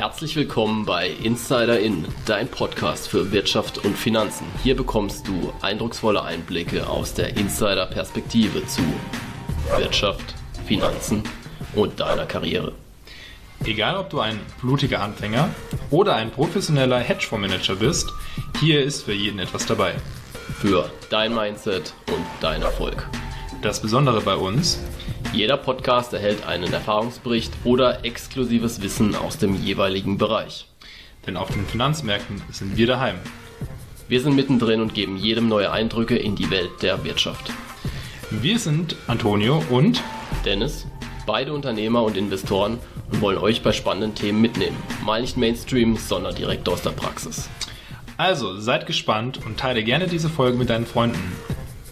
Herzlich willkommen bei Insider In, dein Podcast für Wirtschaft und Finanzen. Hier bekommst du eindrucksvolle Einblicke aus der Insider-Perspektive zu Wirtschaft, Finanzen und deiner Karriere. Egal ob du ein blutiger Anfänger oder ein professioneller Hedgefondsmanager bist, hier ist für jeden etwas dabei. Für dein Mindset und dein Erfolg. Das Besondere bei uns, jeder Podcast erhält einen Erfahrungsbericht oder exklusives Wissen aus dem jeweiligen Bereich. Denn auf den Finanzmärkten sind wir daheim. Wir sind mittendrin und geben jedem neue Eindrücke in die Welt der Wirtschaft. Wir sind Antonio und Dennis, beide Unternehmer und Investoren und wollen euch bei spannenden Themen mitnehmen. Mal nicht Mainstream, sondern direkt aus der Praxis. Also seid gespannt und teile gerne diese Folge mit deinen Freunden.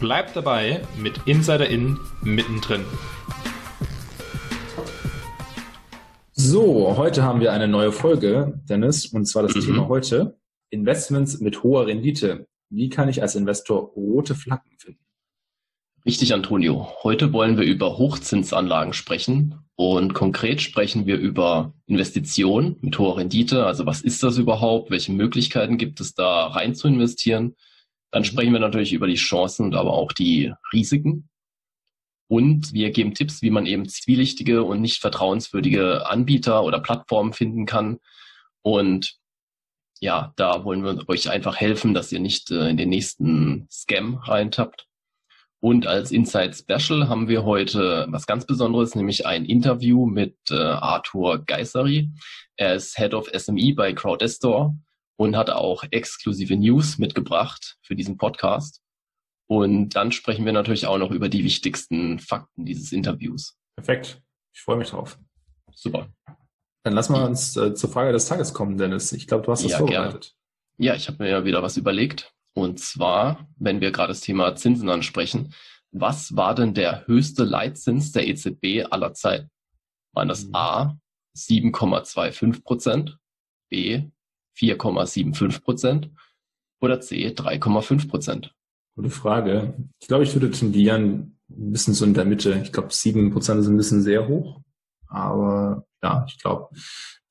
Bleibt dabei mit Insider In mittendrin. So, heute haben wir eine neue Folge, Dennis, und zwar das mhm. Thema heute Investments mit hoher Rendite. Wie kann ich als Investor rote Flaggen finden? Richtig, Antonio. Heute wollen wir über Hochzinsanlagen sprechen und konkret sprechen wir über Investitionen mit hoher Rendite. Also was ist das überhaupt? Welche Möglichkeiten gibt es da rein zu investieren? Dann sprechen wir natürlich über die Chancen und aber auch die Risiken. Und wir geben Tipps, wie man eben zwielichtige und nicht vertrauenswürdige Anbieter oder Plattformen finden kann. Und ja, da wollen wir euch einfach helfen, dass ihr nicht äh, in den nächsten Scam reintappt. Und als Inside Special haben wir heute was ganz Besonderes, nämlich ein Interview mit äh, Arthur Geiseri. Er ist Head of SME bei Crowdestor und hat auch exklusive News mitgebracht für diesen Podcast. Und dann sprechen wir natürlich auch noch über die wichtigsten Fakten dieses Interviews. Perfekt. Ich freue mich drauf. Super. Dann lassen wir uns äh, zur Frage des Tages kommen, Dennis. Ich glaube, du hast das ja, vorbereitet. Gerne. Ja, ich habe mir ja wieder was überlegt. Und zwar, wenn wir gerade das Thema Zinsen ansprechen, was war denn der höchste Leitzins der EZB aller Zeiten? Waren das mhm. A 7,25 Prozent, B 4,75 Prozent oder C 3,5 Prozent? Gute Frage. Ich glaube, ich würde tendieren ein bisschen so in der Mitte. Ich glaube, sieben Prozent ist ein bisschen sehr hoch. Aber ja, ich glaube,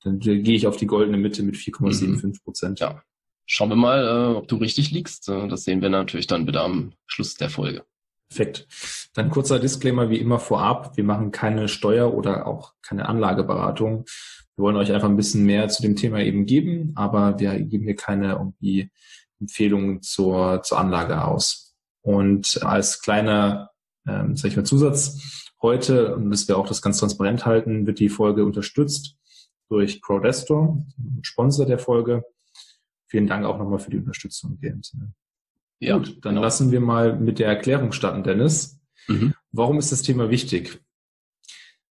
dann gehe ich auf die goldene Mitte mit 4,75 Prozent. Ja. Schauen wir mal, äh, ob du richtig liegst. Äh, das sehen wir natürlich dann wieder am Schluss der Folge. Perfekt. Dann kurzer Disclaimer wie immer vorab. Wir machen keine Steuer- oder auch keine Anlageberatung. Wir wollen euch einfach ein bisschen mehr zu dem Thema eben geben, aber wir geben hier keine irgendwie Empfehlungen zur, zur Anlage aus. Und als kleiner, ähm, sag ich mal, Zusatz heute, und das wir auch das ganz transparent halten, wird die Folge unterstützt durch Crowdestor, Sponsor der Folge. Vielen Dank auch nochmal für die Unterstützung in. Ja, Gut, dann genau. lassen wir mal mit der Erklärung starten, Dennis. Mhm. Warum ist das Thema wichtig?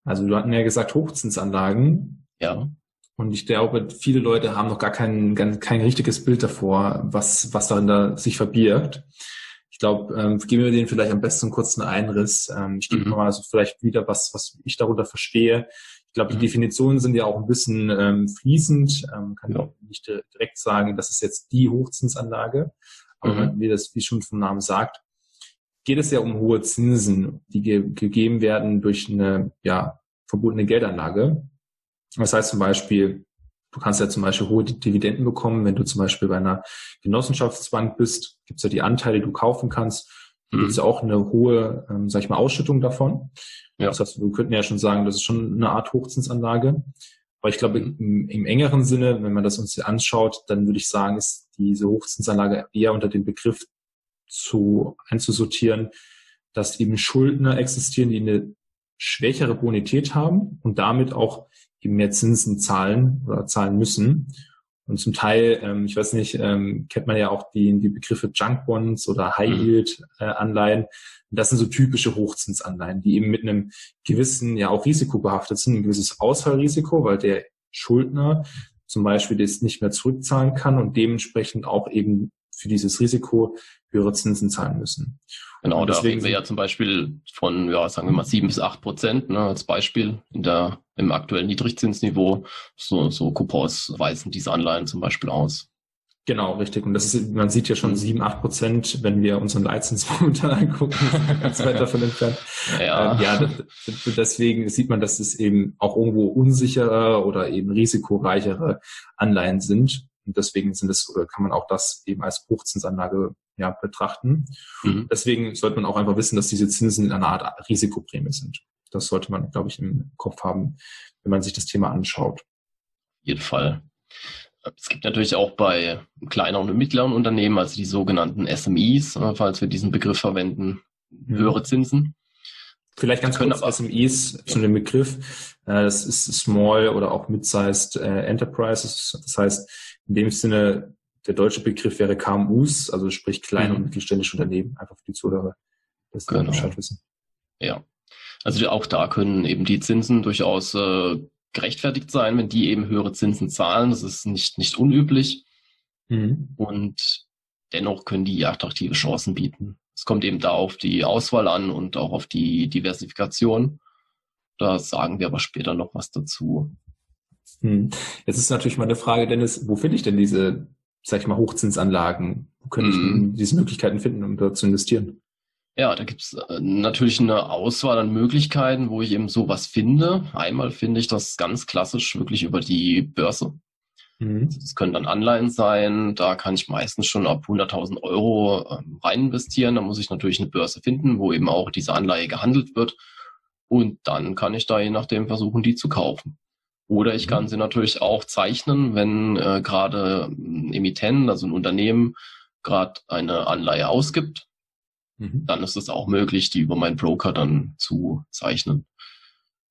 Also du hatten ja gesagt Hochzinsanlagen. Ja. Und ich glaube, viele Leute haben noch gar kein, kein, richtiges Bild davor, was, was darin da sich verbirgt. Ich glaube, ähm, geben wir denen vielleicht am besten einen kurzen Einriss. Ähm, ich gebe mhm. mal also vielleicht wieder was, was ich darunter verstehe. Ich glaube, die mhm. Definitionen sind ja auch ein bisschen ähm, fließend. Ähm, kann ja. auch nicht direkt sagen, das ist jetzt die Hochzinsanlage. Aber mhm. wie das, wie schon vom Namen sagt, geht es ja um hohe Zinsen, die ge gegeben werden durch eine ja, verbotene Geldanlage. Das heißt zum Beispiel, du kannst ja zum Beispiel hohe Dividenden bekommen, wenn du zum Beispiel bei einer Genossenschaftsbank bist, gibt es ja die Anteile, die du kaufen kannst. Da gibt es ja auch eine hohe, ähm, sag ich mal, Ausschüttung davon. Ja. Das heißt, wir könnten ja schon sagen, das ist schon eine Art Hochzinsanlage. Aber ich glaube, im, im engeren Sinne, wenn man das uns hier anschaut, dann würde ich sagen, ist diese Hochzinsanlage eher unter den Begriff zu einzusortieren, dass eben Schuldner existieren, die eine schwächere Bonität haben und damit auch eben mehr Zinsen zahlen oder zahlen müssen. Und zum Teil, ähm, ich weiß nicht, ähm, kennt man ja auch die, die Begriffe Junk Bonds oder High mhm. Yield äh, Anleihen. Das sind so typische Hochzinsanleihen, die eben mit einem gewissen, ja auch Risiko behaftet sind, ein gewisses Ausfallrisiko, weil der Schuldner zum Beispiel das nicht mehr zurückzahlen kann und dementsprechend auch eben für dieses Risiko höhere Zinsen zahlen müssen. Genau, und da reden wir ja zum Beispiel von, ja, sagen wir mal sieben bis acht Prozent, ne, als Beispiel in der, im aktuellen Niedrigzinsniveau. So, so Coupons weisen diese Anleihen zum Beispiel aus. Genau, richtig. Und das ist, man sieht ja schon sieben, acht Prozent, wenn wir unseren Leitzins momentan angucken, ganz weit davon entfernt. Ja, ähm, ja deswegen sieht man, dass es eben auch irgendwo unsichere oder eben risikoreichere Anleihen sind. Und deswegen sind es, oder kann man auch das eben als Hochzinsanlage ja, betrachten. Mhm. Deswegen sollte man auch einfach wissen, dass diese Zinsen in einer Art Risikoprämie sind. Das sollte man, glaube ich, im Kopf haben, wenn man sich das Thema anschaut. Auf jeden Fall. Es gibt natürlich auch bei kleineren und mittleren Unternehmen, also die sogenannten SMEs, äh, falls wir diesen Begriff verwenden, mhm. höhere Zinsen. Vielleicht ganz kurz aber, SMEs zu dem Begriff. Äh, das ist Small oder auch Mid-Sized äh, Enterprises. Das heißt, in dem Sinne, der deutsche Begriff wäre KMUs, also sprich kleine mhm. und mittelständische Unternehmen, einfach für die Zuhörer, dass genau. Bescheid wissen. Ja. Also auch da können eben die Zinsen durchaus äh, gerechtfertigt sein, wenn die eben höhere Zinsen zahlen. Das ist nicht, nicht unüblich. Mhm. Und dennoch können die attraktive Chancen bieten. Es kommt eben da auf die Auswahl an und auch auf die Diversifikation. Da sagen wir aber später noch was dazu. Hm. Jetzt ist natürlich mal eine Frage, Dennis, wo finde ich denn diese, sag ich mal, Hochzinsanlagen? Wo können hm. ich diese Möglichkeiten finden, um dort zu investieren? Ja, da gibt's äh, natürlich eine Auswahl an Möglichkeiten, wo ich eben sowas finde. Einmal finde ich das ganz klassisch wirklich über die Börse. Mhm. Das können dann Anleihen sein. Da kann ich meistens schon ab 100.000 Euro ähm, rein investieren. Da muss ich natürlich eine Börse finden, wo eben auch diese Anleihe gehandelt wird. Und dann kann ich da je nachdem versuchen, die zu kaufen. Oder ich kann mhm. sie natürlich auch zeichnen, wenn äh, gerade ein Emittent, also ein Unternehmen, gerade eine Anleihe ausgibt Mhm. Dann ist es auch möglich, die über meinen Broker dann zu zeichnen.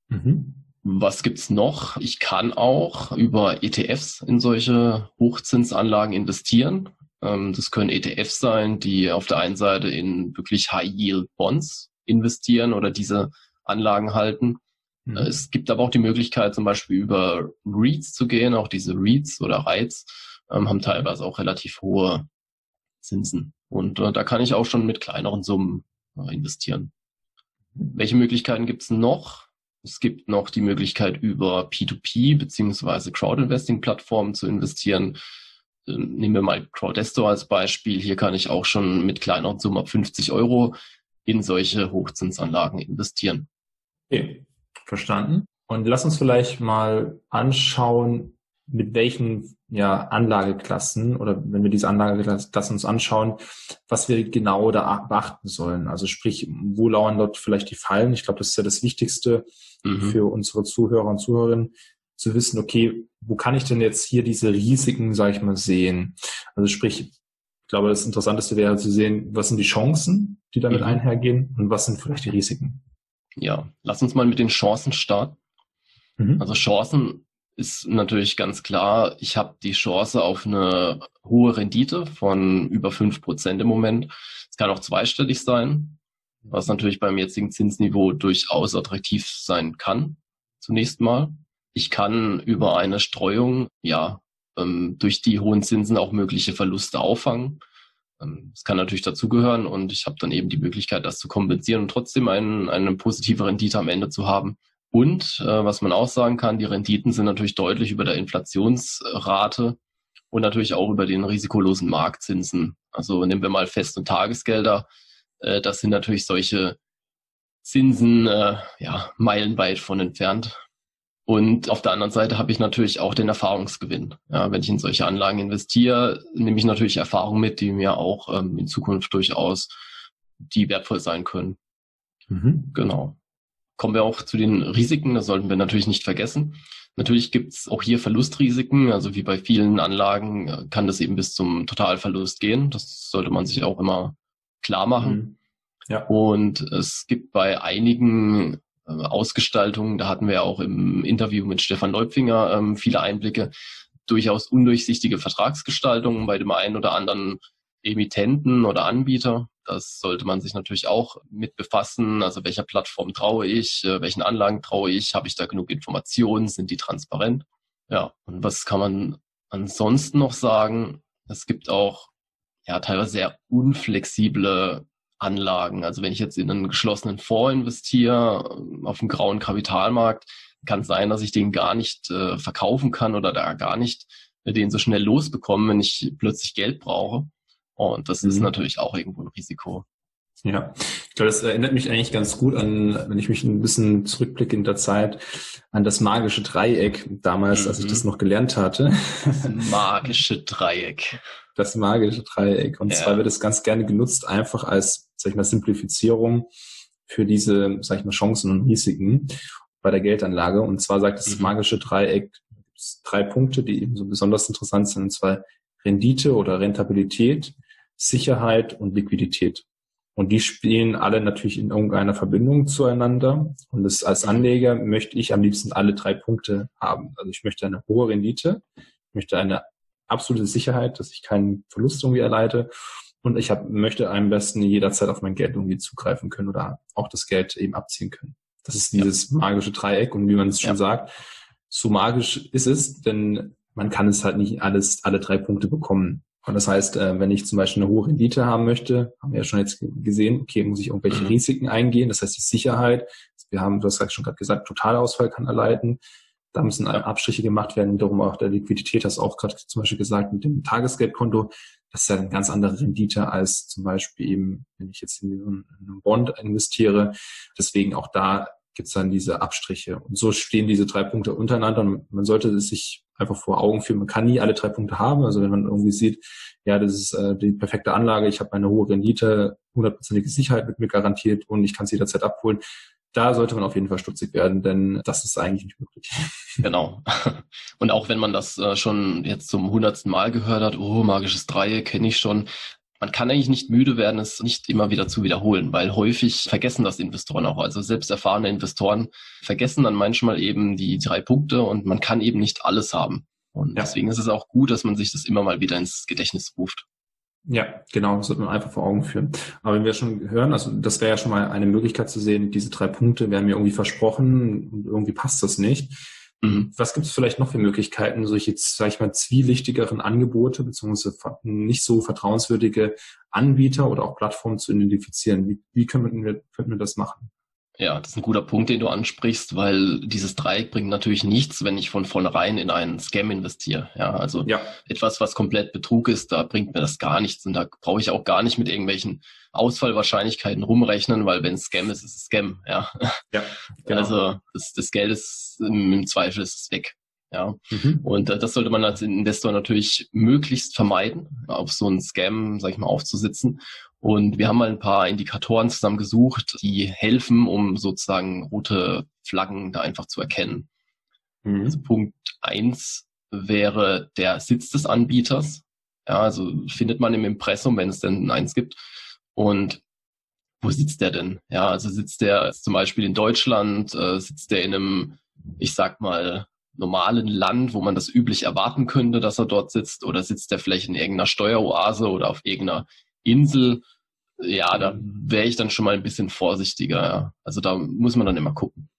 Mhm. Was gibt's noch? Ich kann auch über ETFs in solche Hochzinsanlagen investieren. Ähm, das können ETFs sein, die auf der einen Seite in wirklich High-Yield-Bonds investieren oder diese Anlagen halten. Mhm. Es gibt aber auch die Möglichkeit, zum Beispiel über REITs zu gehen. Auch diese REITs oder REITs ähm, haben teilweise auch relativ hohe Zinsen. Und äh, da kann ich auch schon mit kleineren Summen äh, investieren. Welche Möglichkeiten gibt es noch? Es gibt noch die Möglichkeit, über P2P beziehungsweise Crowd-Investing-Plattformen zu investieren. Äh, nehmen wir mal Crowdesto als Beispiel. Hier kann ich auch schon mit kleineren Summen ab 50 Euro in solche Hochzinsanlagen investieren. Okay, verstanden. Und lass uns vielleicht mal anschauen, mit welchen ja, Anlageklassen oder wenn wir diese Anlageklassen uns anschauen, was wir genau da beachten sollen. Also sprich, wo lauern dort vielleicht die Fallen? Ich glaube, das ist ja das Wichtigste mhm. für unsere Zuhörer und Zuhörerinnen, zu wissen, okay, wo kann ich denn jetzt hier diese Risiken, sage ich mal, sehen? Also sprich, ich glaube, das Interessanteste wäre zu sehen, was sind die Chancen, die damit mhm. einhergehen und was sind vielleicht die Risiken? Ja, lass uns mal mit den Chancen starten. Mhm. Also Chancen ist natürlich ganz klar, ich habe die Chance auf eine hohe Rendite von über fünf Prozent im Moment. Es kann auch zweistellig sein, was natürlich beim jetzigen Zinsniveau durchaus attraktiv sein kann, zunächst mal. Ich kann über eine Streuung, ja, ähm, durch die hohen Zinsen auch mögliche Verluste auffangen. Ähm, das kann natürlich dazugehören und ich habe dann eben die Möglichkeit, das zu kompensieren und trotzdem ein, eine positive Rendite am Ende zu haben. Und äh, was man auch sagen kann, die Renditen sind natürlich deutlich über der Inflationsrate und natürlich auch über den risikolosen Marktzinsen. Also nehmen wir mal Fest- und Tagesgelder. Äh, das sind natürlich solche Zinsen äh, ja, meilenweit von entfernt. Und auf der anderen Seite habe ich natürlich auch den Erfahrungsgewinn. Ja, wenn ich in solche Anlagen investiere, nehme ich natürlich Erfahrungen mit, die mir auch ähm, in Zukunft durchaus die wertvoll sein können. Mhm. Genau kommen wir auch zu den Risiken, das sollten wir natürlich nicht vergessen. Natürlich gibt es auch hier Verlustrisiken, also wie bei vielen Anlagen äh, kann das eben bis zum Totalverlust gehen. Das sollte man sich auch immer klar machen. Mhm. Ja. Und es gibt bei einigen äh, Ausgestaltungen, da hatten wir auch im Interview mit Stefan Leupfinger ähm, viele Einblicke, durchaus undurchsichtige Vertragsgestaltungen bei dem einen oder anderen Emittenten oder Anbieter. Das sollte man sich natürlich auch mit befassen. Also welcher Plattform traue ich, äh, welchen Anlagen traue ich, habe ich da genug Informationen, sind die transparent? Ja, und was kann man ansonsten noch sagen? Es gibt auch ja teilweise sehr unflexible Anlagen. Also wenn ich jetzt in einen geschlossenen Fonds investiere, äh, auf dem grauen Kapitalmarkt, kann es sein, dass ich den gar nicht äh, verkaufen kann oder da gar nicht den so schnell losbekommen, wenn ich plötzlich Geld brauche. Und das mhm. ist natürlich auch irgendwo ein Risiko. Ja, ich glaube, das erinnert mich eigentlich ganz gut an, wenn ich mich ein bisschen zurückblicke in der Zeit, an das magische Dreieck damals, mhm. als ich das mhm. noch gelernt hatte. Das magische Dreieck. Das magische Dreieck. Und ja. zwar wird es ganz gerne genutzt, einfach als, sag ich mal, Simplifizierung für diese, sag ich mal, Chancen und Risiken bei der Geldanlage. Und zwar sagt das mhm. magische Dreieck drei Punkte, die eben so besonders interessant sind, und zwar Rendite oder Rentabilität, Sicherheit und Liquidität. Und die spielen alle natürlich in irgendeiner Verbindung zueinander. Und das, als Anleger möchte ich am liebsten alle drei Punkte haben. Also ich möchte eine hohe Rendite, ich möchte eine absolute Sicherheit, dass ich keinen Verlust irgendwie erleide. Und ich hab, möchte am besten jederzeit auf mein Geld irgendwie zugreifen können oder auch das Geld eben abziehen können. Das ist dieses ja. magische Dreieck. Und wie man es schon ja. sagt, so magisch ist es, denn man kann es halt nicht alles, alle drei Punkte bekommen. Und das heißt, äh, wenn ich zum Beispiel eine hohe Rendite haben möchte, haben wir ja schon jetzt gesehen, okay, muss ich irgendwelche mhm. Risiken eingehen. Das heißt, die Sicherheit, wir haben, du hast schon gerade gesagt, Totalausfall kann erleiden. Da müssen Abstriche gemacht werden. Darum auch der Liquidität, hast du auch gerade zum Beispiel gesagt, mit dem Tagesgeldkonto. Das ist ja eine ganz andere Rendite als zum Beispiel eben, wenn ich jetzt in einen Bond investiere. Deswegen auch da gibt es dann diese Abstriche. Und so stehen diese drei Punkte untereinander und man sollte es sich einfach vor Augen führen. Man kann nie alle drei Punkte haben. Also wenn man irgendwie sieht, ja, das ist äh, die perfekte Anlage, ich habe eine hohe Rendite, hundertprozentige Sicherheit mit mir garantiert und ich kann es jederzeit abholen. Da sollte man auf jeden Fall stutzig werden, denn das ist eigentlich nicht möglich. Genau. Und auch wenn man das äh, schon jetzt zum hundertsten Mal gehört hat, oh, magisches Dreieck kenne ich schon, man kann eigentlich nicht müde werden, es nicht immer wieder zu wiederholen, weil häufig vergessen das Investoren auch. Also selbst erfahrene Investoren vergessen dann manchmal eben die drei Punkte und man kann eben nicht alles haben. Und ja. deswegen ist es auch gut, dass man sich das immer mal wieder ins Gedächtnis ruft. Ja, genau, das sollte man einfach vor Augen führen. Aber wenn wir schon hören, also das wäre ja schon mal eine Möglichkeit zu sehen, diese drei Punkte werden mir irgendwie versprochen und irgendwie passt das nicht. Mhm. Was gibt es vielleicht noch für Möglichkeiten, solche, sag ich mal, zwielichtigeren Angebote beziehungsweise nicht so vertrauenswürdige Anbieter oder auch Plattformen zu identifizieren? Wie, wie können wir, können wir das machen? Ja, das ist ein guter Punkt, den du ansprichst, weil dieses Dreieck bringt natürlich nichts, wenn ich von vornherein in einen Scam investiere. Ja, also ja. etwas, was komplett Betrug ist, da bringt mir das gar nichts und da brauche ich auch gar nicht mit irgendwelchen Ausfallwahrscheinlichkeiten rumrechnen, weil wenn es Scam ist, ist es Scam. Ja, ja genau. also das, das Geld ist im, im Zweifel ist es weg. Ja, mhm. und äh, das sollte man als Investor natürlich möglichst vermeiden, auf so einen Scam, sag ich mal, aufzusitzen. Und wir haben mal ein paar Indikatoren zusammen gesucht, die helfen, um sozusagen rote Flaggen da einfach zu erkennen. Mhm. Also Punkt eins wäre der Sitz des Anbieters. Ja, also findet man im Impressum, wenn es denn eins gibt. Und wo sitzt der denn? Ja, also sitzt der zum Beispiel in Deutschland, äh, sitzt der in einem, ich sag mal, normalen Land, wo man das üblich erwarten könnte, dass er dort sitzt, oder sitzt der vielleicht in irgendeiner Steueroase oder auf irgendeiner Insel? Ja, da wäre ich dann schon mal ein bisschen vorsichtiger. Ja. Also da muss man dann immer gucken.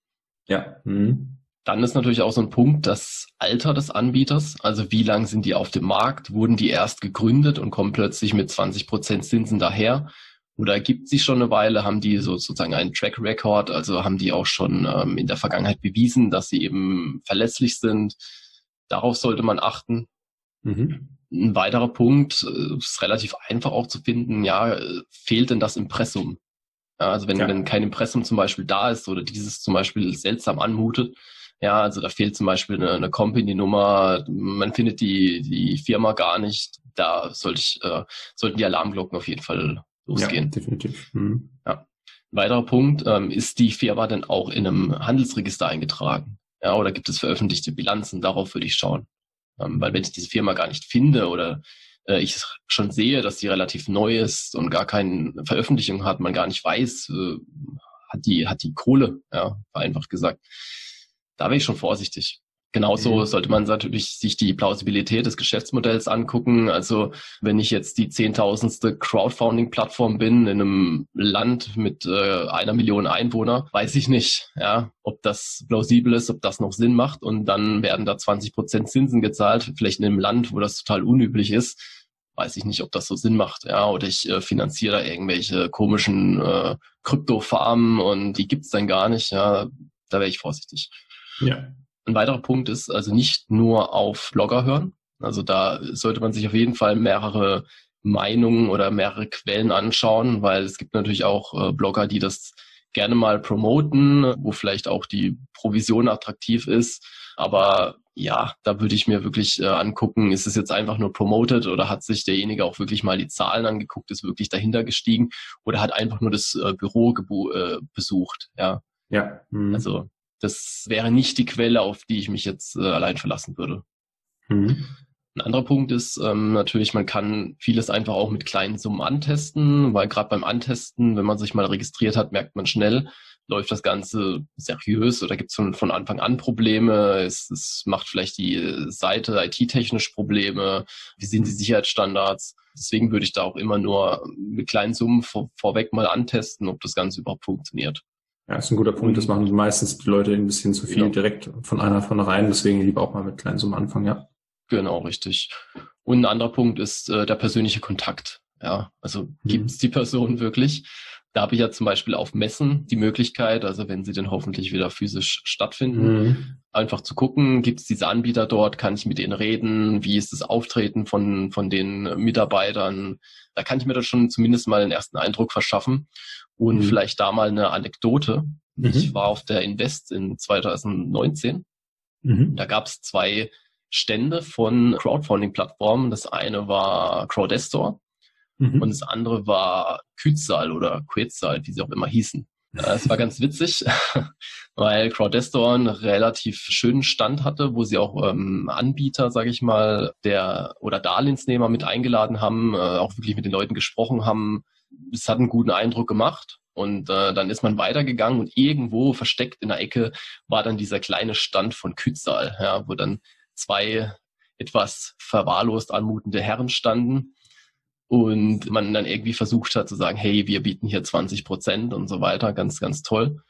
Ja. Mhm. Dann ist natürlich auch so ein Punkt das Alter des Anbieters. Also wie lang sind die auf dem Markt? Wurden die erst gegründet und kommen plötzlich mit 20 Prozent Zinsen daher? Oder gibt sie schon eine Weile? Haben die so sozusagen einen Track Record? Also haben die auch schon ähm, in der Vergangenheit bewiesen, dass sie eben verlässlich sind? Darauf sollte man achten. Mhm. Ein weiterer Punkt äh, ist relativ einfach auch zu finden. Ja, fehlt denn das Impressum? Ja, also wenn, ja. wenn kein Impressum zum Beispiel da ist oder dieses zum Beispiel seltsam anmutet, ja, also da fehlt zum Beispiel eine, eine Company-Nummer, man findet die, die Firma gar nicht. Da sollte ich, äh, sollten die Alarmglocken auf jeden Fall losgehen. Ja, definitiv. Mhm. Ja. Ein weiterer Punkt, ähm, ist die Firma denn auch in einem Handelsregister eingetragen? Ja, oder gibt es veröffentlichte Bilanzen? Darauf würde ich schauen. Ähm, weil wenn ich diese Firma gar nicht finde oder äh, ich schon sehe, dass die relativ neu ist und gar keine Veröffentlichung hat, man gar nicht weiß, äh, hat die, hat die Kohle, ja, vereinfacht gesagt. Da wäre ich schon vorsichtig. Genauso mhm. sollte man natürlich sich die Plausibilität des Geschäftsmodells angucken. Also wenn ich jetzt die zehntausendste Crowdfunding-Plattform bin in einem Land mit äh, einer Million Einwohner, weiß ich nicht, ja, ob das plausibel ist, ob das noch Sinn macht. Und dann werden da 20 Prozent Zinsen gezahlt, vielleicht in einem Land, wo das total unüblich ist. Weiß ich nicht, ob das so Sinn macht, ja, oder ich äh, finanziere da irgendwelche komischen äh, Kryptofarmen und die gibt's dann gar nicht, ja, da wäre ich vorsichtig. Ja. Ein weiterer Punkt ist also nicht nur auf Blogger hören. Also da sollte man sich auf jeden Fall mehrere Meinungen oder mehrere Quellen anschauen, weil es gibt natürlich auch äh, Blogger, die das gerne mal promoten, wo vielleicht auch die Provision attraktiv ist. Aber ja, da würde ich mir wirklich äh, angucken, ist es jetzt einfach nur promoted oder hat sich derjenige auch wirklich mal die Zahlen angeguckt, ist wirklich dahinter gestiegen oder hat einfach nur das äh, Büro äh, besucht. Ja. Ja. Mhm. Also das wäre nicht die Quelle, auf die ich mich jetzt äh, allein verlassen würde. Mhm. Ein anderer Punkt ist ähm, natürlich, man kann vieles einfach auch mit kleinen Summen antesten, weil gerade beim Antesten, wenn man sich mal registriert hat, merkt man schnell, läuft das Ganze seriös oder gibt es von, von Anfang an Probleme? Es, es macht vielleicht die Seite IT-technisch Probleme. Wie sind die Sicherheitsstandards? Deswegen würde ich da auch immer nur mit kleinen Summen vor, vorweg mal antesten, ob das Ganze überhaupt funktioniert. Ja, ist ein guter Punkt. Das machen meistens die Leute ein bisschen zu viel ja. direkt von einer von rein. Deswegen lieber auch mal mit kleinen Summen anfangen, ja. Genau, richtig. Und ein anderer Punkt ist äh, der persönliche Kontakt. Ja, also mhm. gibt es die Person wirklich? Da habe ich ja zum Beispiel auf Messen die Möglichkeit, also wenn sie denn hoffentlich wieder physisch stattfinden, mhm. einfach zu gucken, gibt es diese Anbieter dort, kann ich mit denen reden, wie ist das Auftreten von, von den Mitarbeitern? Da kann ich mir da schon zumindest mal einen ersten Eindruck verschaffen und mhm. vielleicht da mal eine Anekdote. Mhm. Ich war auf der Invest in 2019. Mhm. Da gab es zwei Stände von Crowdfunding-Plattformen. Das eine war Crowdestor mhm. und das andere war Kützal oder Quetzal, wie sie auch immer hießen. Es war ganz witzig, weil Crowdestor einen relativ schönen Stand hatte, wo sie auch ähm, Anbieter, sage ich mal, der oder Darlehensnehmer mit eingeladen haben, äh, auch wirklich mit den Leuten gesprochen haben. Es hat einen guten Eindruck gemacht. Und äh, dann ist man weitergegangen und irgendwo versteckt in der Ecke war dann dieser kleine Stand von Kützal, ja, wo dann zwei etwas verwahrlost anmutende Herren standen und man dann irgendwie versucht hat zu sagen, hey, wir bieten hier 20 Prozent und so weiter, ganz, ganz toll.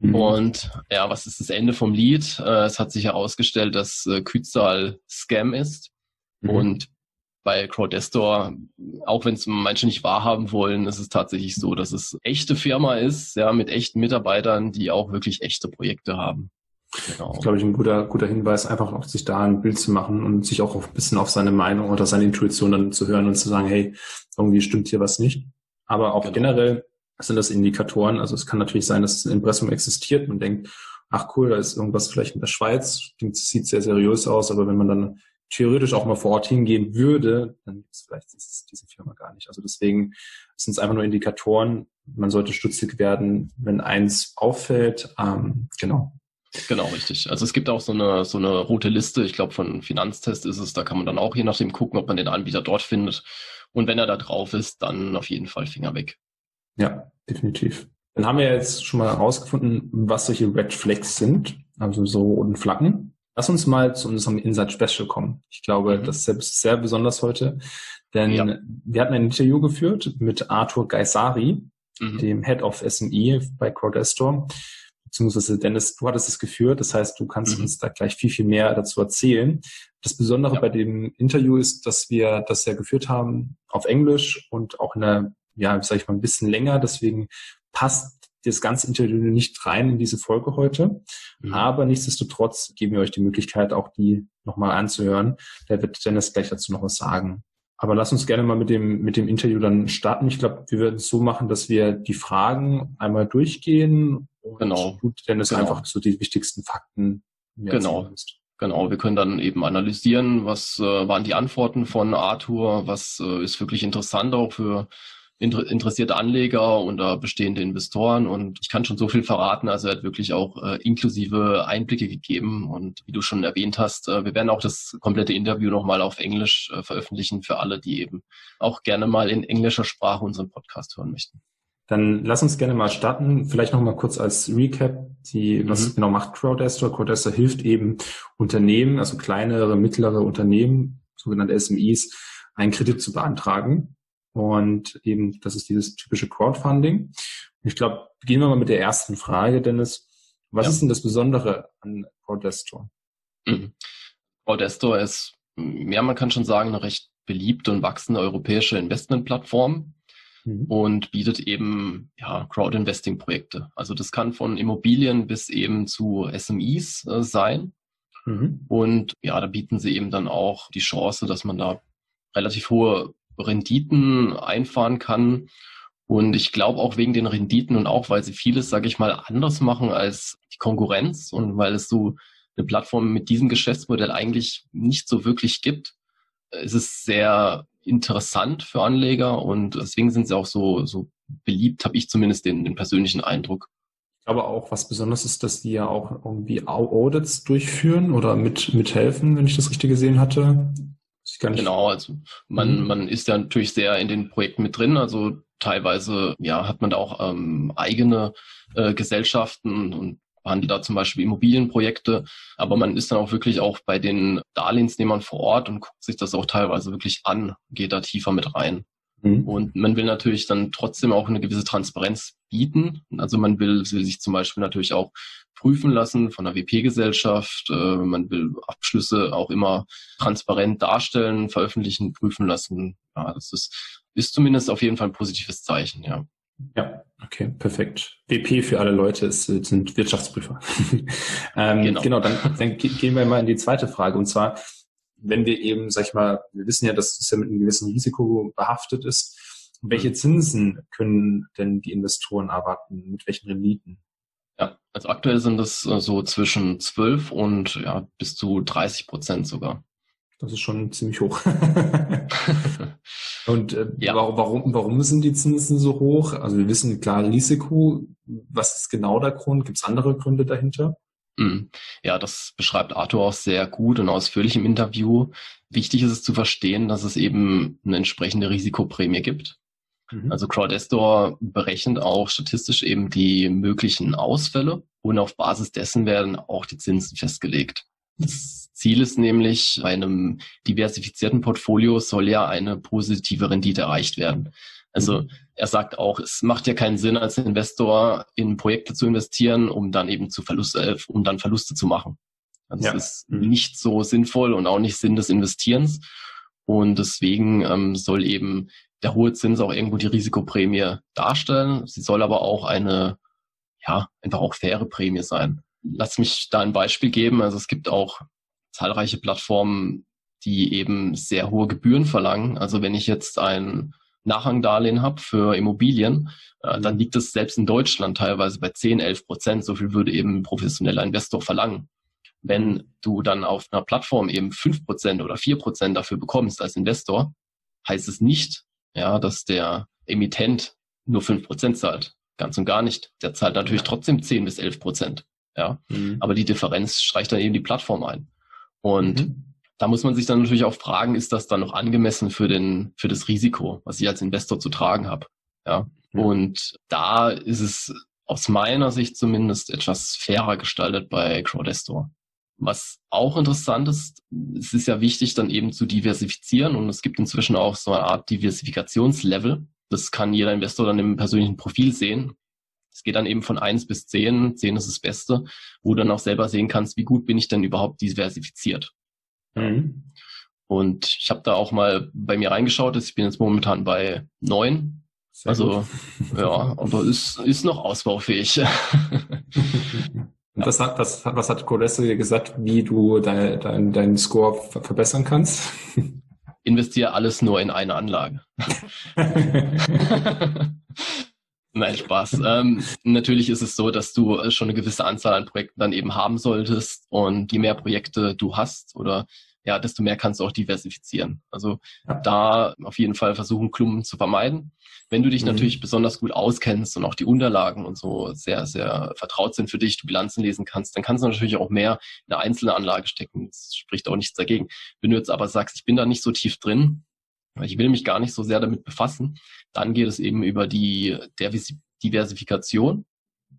Mhm. Und ja, was ist das Ende vom Lied? Äh, es hat sich herausgestellt, dass äh, Kützal Scam ist mhm. und bei Crowdestor, auch wenn es manche nicht wahrhaben wollen, ist es tatsächlich so, dass es echte Firma ist, ja, mit echten Mitarbeitern, die auch wirklich echte Projekte haben. Genau. Das ist, glaube ich, ein guter, guter Hinweis, einfach auch sich da ein Bild zu machen und sich auch ein bisschen auf seine Meinung oder seine Intuition dann zu hören und zu sagen, hey, irgendwie stimmt hier was nicht. Aber auch genau. generell sind das Indikatoren. Also es kann natürlich sein, dass ein Impressum existiert. Man denkt, ach cool, da ist irgendwas vielleicht in der Schweiz, sieht sehr seriös aus, aber wenn man dann theoretisch auch mal vor Ort hingehen würde, dann gibt es vielleicht diese Firma gar nicht. Also deswegen sind es einfach nur Indikatoren. Man sollte stutzig werden, wenn eins auffällt. Ähm, genau. Genau, richtig. Also es gibt auch so eine, so eine rote Liste, ich glaube von Finanztest ist es, da kann man dann auch je nachdem gucken, ob man den Anbieter dort findet. Und wenn er da drauf ist, dann auf jeden Fall Finger weg. Ja, definitiv. Dann haben wir jetzt schon mal herausgefunden, was solche Red Flags sind, also so roten Flaggen. Lass uns mal zu unserem Inside Special kommen. Ich glaube, mhm. das ist sehr besonders heute, denn ja. wir hatten ein Interview geführt mit Arthur Gaisari, mhm. dem Head of SME bei Crowdestor beziehungsweise Dennis, du hattest es geführt, das heißt, du kannst mhm. uns da gleich viel, viel mehr dazu erzählen. Das Besondere ja. bei dem Interview ist, dass wir das ja geführt haben auf Englisch und auch in einer, ja, sag ich mal, ein bisschen länger, deswegen passt das ganze Interview nicht rein in diese Folge heute. Mhm. Aber nichtsdestotrotz geben wir euch die Möglichkeit, auch die nochmal anzuhören. Da wird Dennis gleich dazu noch was sagen. Aber lass uns gerne mal mit dem, mit dem Interview dann starten. Ich glaube, wir werden es so machen, dass wir die Fragen einmal durchgehen und genau. genau. einfach so die wichtigsten Fakten genau. Genau, wir können dann eben analysieren, was äh, waren die Antworten von Arthur, was äh, ist wirklich interessant auch für interessierte Anleger oder bestehende Investoren und ich kann schon so viel verraten. Also er hat wirklich auch äh, inklusive Einblicke gegeben und wie du schon erwähnt hast, äh, wir werden auch das komplette Interview nochmal auf Englisch äh, veröffentlichen für alle, die eben auch gerne mal in englischer Sprache unseren Podcast hören möchten. Dann lass uns gerne mal starten. Vielleicht noch mal kurz als Recap, die, mhm. was genau macht Crowdestor? Crowdestor hilft eben Unternehmen, also kleinere, mittlere Unternehmen, sogenannte SMEs, einen Kredit zu beantragen. Und eben, das ist dieses typische Crowdfunding. Ich glaube, beginnen wir mal mit der ersten Frage, Dennis. Was ja. ist denn das Besondere an Crowdestor? Mhm. Crowdestor ist, ja, man kann schon sagen, eine recht beliebte und wachsende europäische Investmentplattform mhm. und bietet eben ja, Crowd-Investing-Projekte. Also das kann von Immobilien bis eben zu SMEs äh, sein. Mhm. Und ja, da bieten sie eben dann auch die Chance, dass man da relativ hohe Renditen einfahren kann. Und ich glaube auch wegen den Renditen und auch, weil sie vieles, sage ich mal, anders machen als die Konkurrenz und weil es so eine Plattform mit diesem Geschäftsmodell eigentlich nicht so wirklich gibt, ist es sehr interessant für Anleger und deswegen sind sie auch so, so beliebt, habe ich zumindest den, den persönlichen Eindruck. Ich glaube auch, was besonders ist, dass die ja auch irgendwie Audits durchführen oder mit mithelfen, wenn ich das richtig gesehen hatte. Genau, also man, mhm. man ist ja natürlich sehr in den Projekten mit drin. Also teilweise ja hat man da auch ähm, eigene äh, Gesellschaften und behandelt da zum Beispiel Immobilienprojekte, aber man ist dann auch wirklich auch bei den Darlehensnehmern vor Ort und guckt sich das auch teilweise wirklich an, geht da tiefer mit rein. Mhm. Und man will natürlich dann trotzdem auch eine gewisse Transparenz bieten. Also man will, will sich zum Beispiel natürlich auch prüfen lassen von der WP-Gesellschaft. Äh, man will Abschlüsse auch immer transparent darstellen, veröffentlichen, prüfen lassen. Ja, das ist, ist zumindest auf jeden Fall ein positives Zeichen, ja. Ja, okay, perfekt. WP für alle Leute ist, sind Wirtschaftsprüfer. ähm, genau. genau, dann, dann gehen wir mal in die zweite Frage. Und zwar, wenn wir eben, sag ich mal, wir wissen ja, dass es ja mit einem gewissen Risiko behaftet ist. Welche Zinsen können denn die Investoren erwarten? Mit welchen Renditen? Ja, also aktuell sind es äh, so zwischen 12 und ja, bis zu 30 Prozent sogar. Das ist schon ziemlich hoch. Und äh, ja. warum, warum sind die Zinsen so hoch? Also wir wissen klar Risiko. Was ist genau der Grund? Gibt es andere Gründe dahinter? Mhm. Ja, das beschreibt Arthur auch sehr gut und ausführlich im Interview. Wichtig ist es zu verstehen, dass es eben eine entsprechende Risikoprämie gibt. Mhm. Also Crowdestor berechnet auch statistisch eben die möglichen Ausfälle und auf Basis dessen werden auch die Zinsen festgelegt. Das Ziel ist nämlich, bei einem diversifizierten Portfolio soll ja eine positive Rendite erreicht werden. Also mhm. er sagt auch, es macht ja keinen Sinn, als Investor in Projekte zu investieren, um dann eben zu Verluste, äh, um dann Verluste zu machen. Also ja. es ist mhm. nicht so sinnvoll und auch nicht Sinn des Investierens. Und deswegen ähm, soll eben der hohe Zins auch irgendwo die Risikoprämie darstellen. Sie soll aber auch eine, ja, einfach auch faire Prämie sein. Lass mich da ein Beispiel geben. Also es gibt auch zahlreiche Plattformen, die eben sehr hohe Gebühren verlangen. Also wenn ich jetzt ein Nachrangdarlehen habe für Immobilien, äh, dann liegt es selbst in Deutschland teilweise bei 10, 11 Prozent. So viel würde eben ein professioneller Investor verlangen. Wenn du dann auf einer Plattform eben 5 Prozent oder 4 Prozent dafür bekommst als Investor, heißt es nicht, ja, dass der Emittent nur 5 Prozent zahlt. Ganz und gar nicht. Der zahlt natürlich trotzdem 10 bis 11 Prozent. Ja, mhm. aber die Differenz streicht dann eben die Plattform ein. Und mhm. da muss man sich dann natürlich auch fragen, ist das dann noch angemessen für den, für das Risiko, was ich als Investor zu tragen habe? Ja. Mhm. Und da ist es aus meiner Sicht zumindest etwas fairer gestaltet bei Crowdestor. Was auch interessant ist, es ist ja wichtig, dann eben zu diversifizieren und es gibt inzwischen auch so eine Art Diversifikationslevel. Das kann jeder Investor dann im persönlichen Profil sehen. Es geht dann eben von eins bis zehn. Zehn ist das Beste, wo du dann auch selber sehen kannst, wie gut bin ich denn überhaupt diversifiziert. Mhm. Und ich habe da auch mal bei mir reingeschaut. Ich bin jetzt momentan bei neun. Sehr also gut. ja, aber ist, ist noch ausbaufähig. Und was hat, was, was hat Codesse dir gesagt, wie du deinen dein, dein Score verbessern kannst? Investiere alles nur in eine Anlage. Nein, Spaß. ähm, natürlich ist es so, dass du schon eine gewisse Anzahl an Projekten dann eben haben solltest und je mehr Projekte du hast oder ja, desto mehr kannst du auch diversifizieren. Also da auf jeden Fall versuchen, Klumpen zu vermeiden. Wenn du dich mhm. natürlich besonders gut auskennst und auch die Unterlagen und so sehr, sehr vertraut sind für dich, du Bilanzen lesen kannst, dann kannst du natürlich auch mehr in eine einzelne Anlage stecken. Das spricht auch nichts dagegen. Wenn du jetzt aber sagst, ich bin da nicht so tief drin, ich will mich gar nicht so sehr damit befassen. Dann geht es eben über die Diversifikation.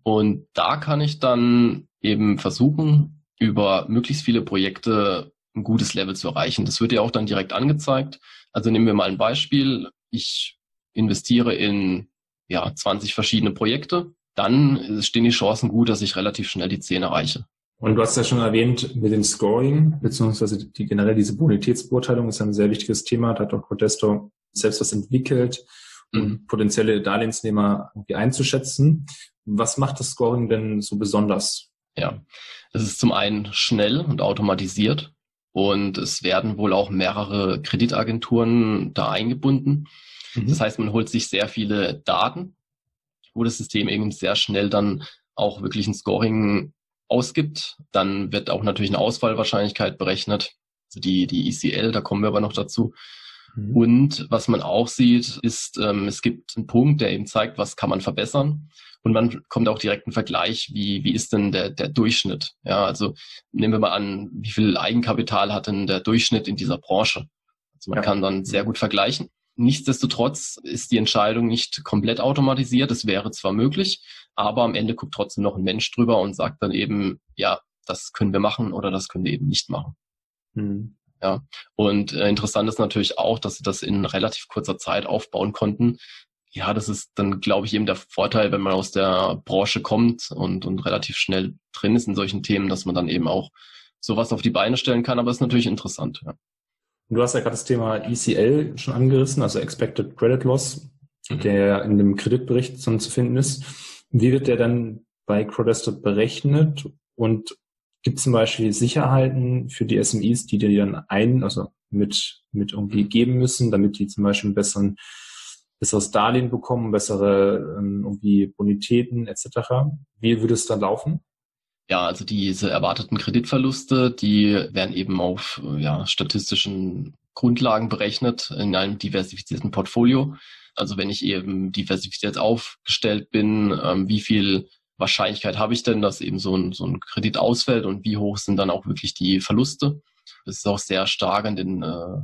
Und da kann ich dann eben versuchen, über möglichst viele Projekte ein gutes Level zu erreichen. Das wird ja auch dann direkt angezeigt. Also nehmen wir mal ein Beispiel. Ich investiere in ja, 20 verschiedene Projekte. Dann stehen die Chancen gut, dass ich relativ schnell die 10 erreiche. Und du hast ja schon erwähnt, mit dem Scoring, beziehungsweise die, generell diese Bonitätsbeurteilung ist ein sehr wichtiges Thema. Da hat auch Codesto selbst was entwickelt, um mhm. potenzielle Darlehensnehmer irgendwie einzuschätzen. Was macht das Scoring denn so besonders? Ja, es ist zum einen schnell und automatisiert und es werden wohl auch mehrere Kreditagenturen da eingebunden. Mhm. Das heißt, man holt sich sehr viele Daten, wo das System eben sehr schnell dann auch wirklich ein Scoring ausgibt. Dann wird auch natürlich eine Auswahlwahrscheinlichkeit berechnet. Also die, die ECL, da kommen wir aber noch dazu. Mhm. Und was man auch sieht, ist, ähm, es gibt einen Punkt, der eben zeigt, was kann man verbessern. Und man kommt auch direkt ein Vergleich, wie, wie ist denn der, der Durchschnitt? Ja, also nehmen wir mal an, wie viel Eigenkapital hat denn der Durchschnitt in dieser Branche? Also man ja. kann dann sehr gut vergleichen. Nichtsdestotrotz ist die Entscheidung nicht komplett automatisiert. Es wäre zwar möglich, aber am Ende guckt trotzdem noch ein Mensch drüber und sagt dann eben, ja, das können wir machen oder das können wir eben nicht machen. Mhm. Ja, und äh, interessant ist natürlich auch, dass sie das in relativ kurzer Zeit aufbauen konnten. Ja, das ist dann, glaube ich, eben der Vorteil, wenn man aus der Branche kommt und, und relativ schnell drin ist in solchen Themen, dass man dann eben auch sowas auf die Beine stellen kann. Aber es ist natürlich interessant. Ja. Du hast ja gerade das Thema ECL schon angerissen, also Expected Credit Loss, mhm. der in dem Kreditbericht zu finden ist. Wie wird der dann bei Crodesto berechnet und gibt es zum Beispiel Sicherheiten für die SMEs, die dir dann ein, also mit, mit irgendwie geben müssen, damit die zum Beispiel ein besseren, besseres Darlehen bekommen, bessere ähm, irgendwie Bonitäten etc. Wie würde es dann laufen? Ja, also diese erwarteten Kreditverluste, die werden eben auf ja, statistischen Grundlagen berechnet in einem diversifizierten Portfolio. Also wenn ich eben diversifiziert aufgestellt bin, ähm, wie viel Wahrscheinlichkeit habe ich denn, dass eben so ein, so ein Kredit ausfällt und wie hoch sind dann auch wirklich die Verluste? Das ist auch sehr stark an den äh,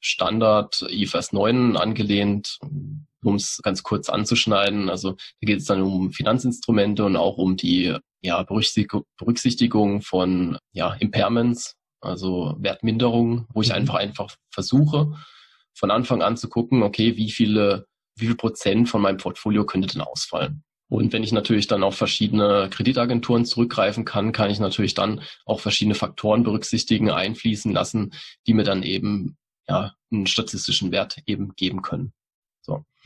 Standard IFRS 9 angelehnt, um es ganz kurz anzuschneiden. Also da geht es dann um Finanzinstrumente und auch um die ja, Berücksichtigung von ja, Impairments, also Wertminderungen, wo ich mhm. einfach einfach versuche, von Anfang an zu gucken, okay, wie viele, wie viel Prozent von meinem Portfolio könnte denn ausfallen? Und wenn ich natürlich dann auf verschiedene Kreditagenturen zurückgreifen kann, kann ich natürlich dann auch verschiedene Faktoren berücksichtigen, einfließen lassen, die mir dann eben ja einen statistischen Wert eben geben können.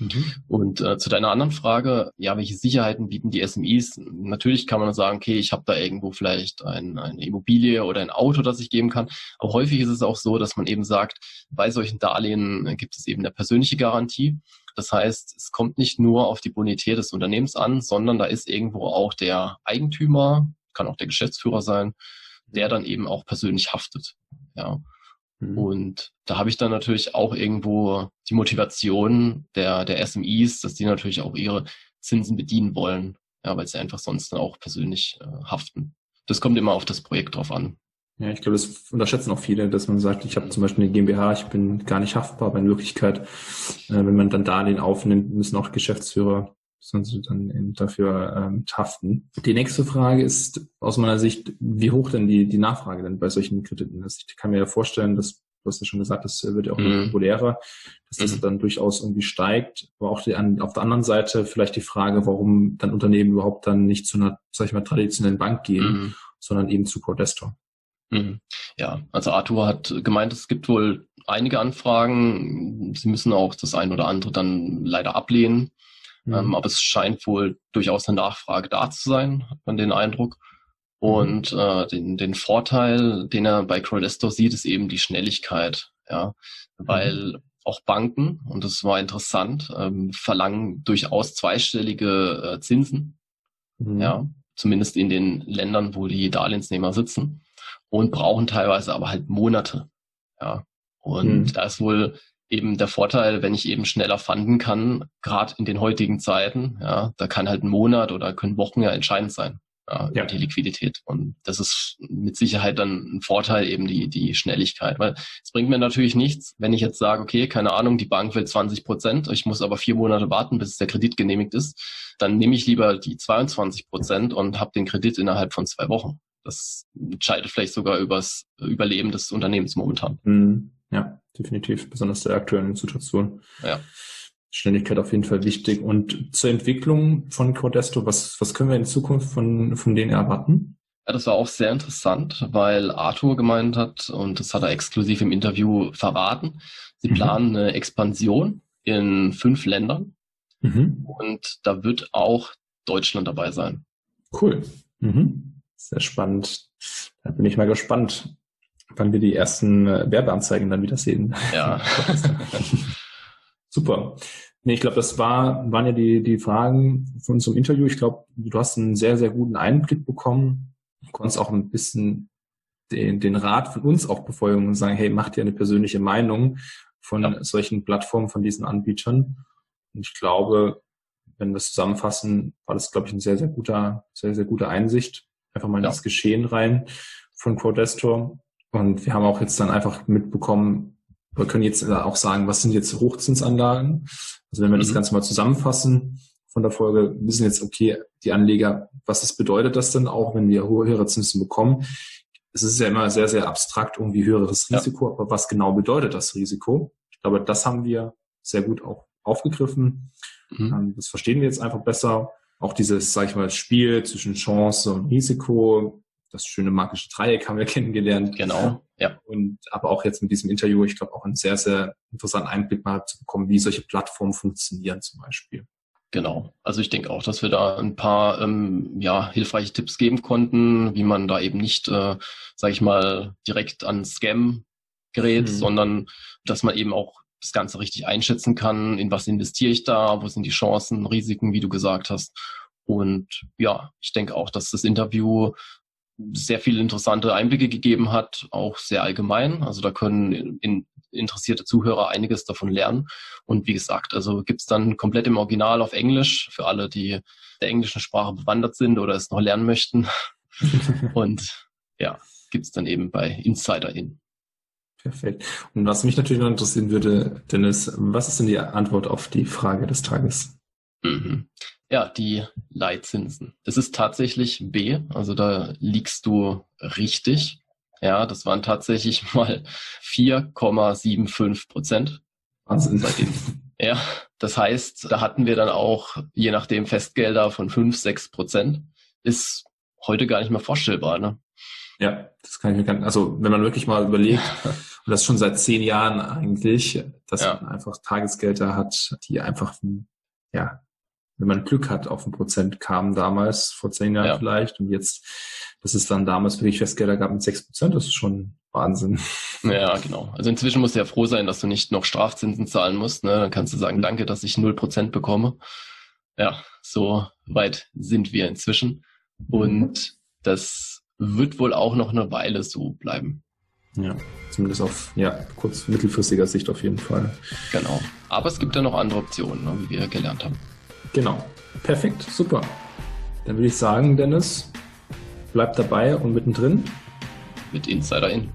Mhm. Und äh, zu deiner anderen Frage, ja, welche Sicherheiten bieten die SMEs? Natürlich kann man sagen, okay, ich habe da irgendwo vielleicht ein, eine Immobilie oder ein Auto, das ich geben kann. Aber häufig ist es auch so, dass man eben sagt, bei solchen Darlehen gibt es eben eine persönliche Garantie. Das heißt, es kommt nicht nur auf die Bonität des Unternehmens an, sondern da ist irgendwo auch der Eigentümer, kann auch der Geschäftsführer sein, der dann eben auch persönlich haftet. Ja. Mhm. Und da habe ich dann natürlich auch irgendwo die Motivation der, der SMEs, dass die natürlich auch ihre Zinsen bedienen wollen, ja, weil sie einfach sonst dann auch persönlich äh, haften. Das kommt immer auf das Projekt drauf an. Ja, ich glaube, das unterschätzen auch viele, dass man sagt, ich habe zum Beispiel eine GmbH, ich bin gar nicht haftbar, aber in Wirklichkeit, äh, wenn man dann Darlehen aufnimmt, müssen auch Geschäftsführer sonst dann eben dafür ähm, haften. Die nächste Frage ist aus meiner Sicht, wie hoch denn die, die Nachfrage denn bei solchen Krediten ist. Ich kann mir ja vorstellen, dass du hast ja schon gesagt, das wird ja auch mhm. populärer, dass das mhm. dann durchaus irgendwie steigt. Aber auch die, an, auf der anderen Seite vielleicht die Frage, warum dann Unternehmen überhaupt dann nicht zu einer, sag ich mal, traditionellen Bank gehen, mhm. sondern eben zu Prodestor. Mhm. Ja, also Arthur hat gemeint, es gibt wohl einige Anfragen. Sie müssen auch das ein oder andere dann leider ablehnen. Mhm. Ähm, aber es scheint wohl durchaus eine Nachfrage da zu sein, hat man den Eindruck. Mhm. Und äh, den, den Vorteil, den er bei Crowdestor sieht, ist eben die Schnelligkeit. Ja, weil mhm. auch Banken, und das war interessant, ähm, verlangen durchaus zweistellige äh, Zinsen. Mhm. Ja, zumindest in den Ländern, wo die Darlehensnehmer sitzen und brauchen teilweise aber halt Monate. Ja. Und mhm. da ist wohl eben der Vorteil, wenn ich eben schneller fanden kann, gerade in den heutigen Zeiten, ja, da kann halt ein Monat oder können Wochen ja entscheidend sein, ja, ja. die Liquidität. Und das ist mit Sicherheit dann ein Vorteil, eben die, die Schnelligkeit. Weil es bringt mir natürlich nichts, wenn ich jetzt sage, okay, keine Ahnung, die Bank will 20 Prozent, ich muss aber vier Monate warten, bis der Kredit genehmigt ist, dann nehme ich lieber die 22 Prozent und habe den Kredit innerhalb von zwei Wochen. Das entscheidet vielleicht sogar übers Überleben des Unternehmens momentan. Mhm. Ja, definitiv, besonders der aktuellen Situation. Ja. Schnelligkeit auf jeden Fall wichtig. Und zur Entwicklung von Codesto, was, was können wir in Zukunft von, von denen erwarten? Ja, das war auch sehr interessant, weil Arthur gemeint hat, und das hat er exklusiv im Interview verraten, sie mhm. planen eine Expansion in fünf Ländern. Mhm. Und da wird auch Deutschland dabei sein. Cool. Mhm. Sehr spannend. Da bin ich mal gespannt, wann wir die ersten äh, Werbeanzeigen dann wieder sehen. Ja. Super. Nee, ich glaube, das war, waren ja die, die Fragen von unserem Interview. Ich glaube, du hast einen sehr, sehr guten Einblick bekommen. Du konntest auch ein bisschen den, den Rat von uns auch befolgen und sagen, hey, mach dir eine persönliche Meinung von ja. solchen Plattformen, von diesen Anbietern. Und ich glaube, wenn wir es zusammenfassen, war das, glaube ich, ein sehr, sehr guter, sehr, sehr gute Einsicht. Einfach mal ja. ins Geschehen rein von Crowdestor. Und wir haben auch jetzt dann einfach mitbekommen, wir können jetzt auch sagen, was sind jetzt Hochzinsanlagen? Also wenn wir mhm. das Ganze mal zusammenfassen von der Folge, wissen jetzt, okay, die Anleger, was das bedeutet das denn auch, wenn wir höhere Zinsen bekommen? Es ist ja immer sehr, sehr abstrakt, irgendwie höheres Risiko, ja. aber was genau bedeutet das Risiko? Ich glaube, das haben wir sehr gut auch aufgegriffen. Mhm. Ähm, das verstehen wir jetzt einfach besser. Auch dieses, sag ich mal, Spiel zwischen Chance und Risiko, das schöne magische Dreieck haben wir kennengelernt. Genau, ja. Und aber auch jetzt mit diesem Interview, ich glaube, auch einen sehr, sehr interessanten Einblick mal zu bekommen, wie solche Plattformen funktionieren zum Beispiel. Genau. Also ich denke auch, dass wir da ein paar ähm, ja, hilfreiche Tipps geben konnten, wie man da eben nicht, äh, sage ich mal, direkt an Scam gerät, mhm. sondern dass man eben auch das Ganze richtig einschätzen kann, in was investiere ich da, wo sind die Chancen, Risiken, wie du gesagt hast. Und ja, ich denke auch, dass das Interview sehr viele interessante Einblicke gegeben hat, auch sehr allgemein. Also da können in, in interessierte Zuhörer einiges davon lernen. Und wie gesagt, also gibt's dann komplett im Original auf Englisch für alle, die der englischen Sprache bewandert sind oder es noch lernen möchten. Und ja, gibt's dann eben bei Insider in. Perfekt. Und was mich natürlich noch interessieren würde, Dennis, was ist denn die Antwort auf die Frage des Tages? Mhm. Ja, die Leitzinsen. Das ist tatsächlich B, also da liegst du richtig. Ja, das waren tatsächlich mal 4,75 Prozent. Wahnsinn. Seitdem. Ja, das heißt, da hatten wir dann auch je nachdem Festgelder von 5, 6 Prozent. Ist heute gar nicht mehr vorstellbar, ne? Ja, das kann ich mir gar nicht, also wenn man wirklich mal überlegt, und das schon seit zehn Jahren eigentlich, dass ja. man einfach Tagesgelder hat, die einfach, ja, wenn man Glück hat, auf ein Prozent kamen damals, vor zehn Jahren ja. vielleicht, und jetzt, dass es dann damals wirklich Festgelder gab mit sechs Prozent, das ist schon Wahnsinn. Ja, genau. Also inzwischen musst du ja froh sein, dass du nicht noch Strafzinsen zahlen musst. Ne? Dann kannst du sagen, mhm. danke, dass ich null Prozent bekomme. Ja, so weit sind wir inzwischen. Und das wird wohl auch noch eine Weile so bleiben. Ja, zumindest auf ja, kurz mittelfristiger Sicht auf jeden Fall. Genau. Aber es gibt ja noch andere Optionen, ne, wie wir gelernt haben. Genau. Perfekt, super. Dann würde ich sagen, Dennis, bleib dabei und mittendrin. Mit Insider in.